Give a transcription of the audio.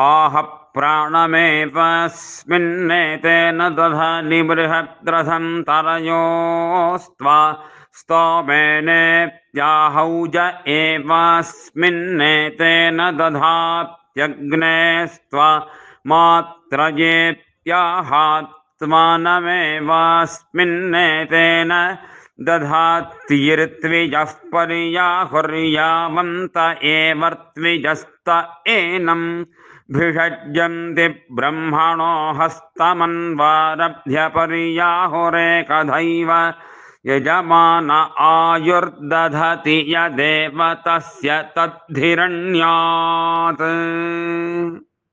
आह प्राणमेवस्मिन्नेतेन दधानि बृहद्रथं तरयोस्त्वा स्तोमेनेत्याहौज एवास्मिन्नेतेन दधात्यग्नेस्त्वा मात्रयेत्याहात्मानमेवास्मिन्नेतेन दधात्यर्त्विजः पर्याहुर्यावन्त एवर्त्विजस्त एनम् भिषज्यन्ति ब्रह्मणो हस्तमन्वारभ्य पर्याहुरेकथैव यजमान आयुर्दधति यदेव तस्य तद्धिरण्यात्।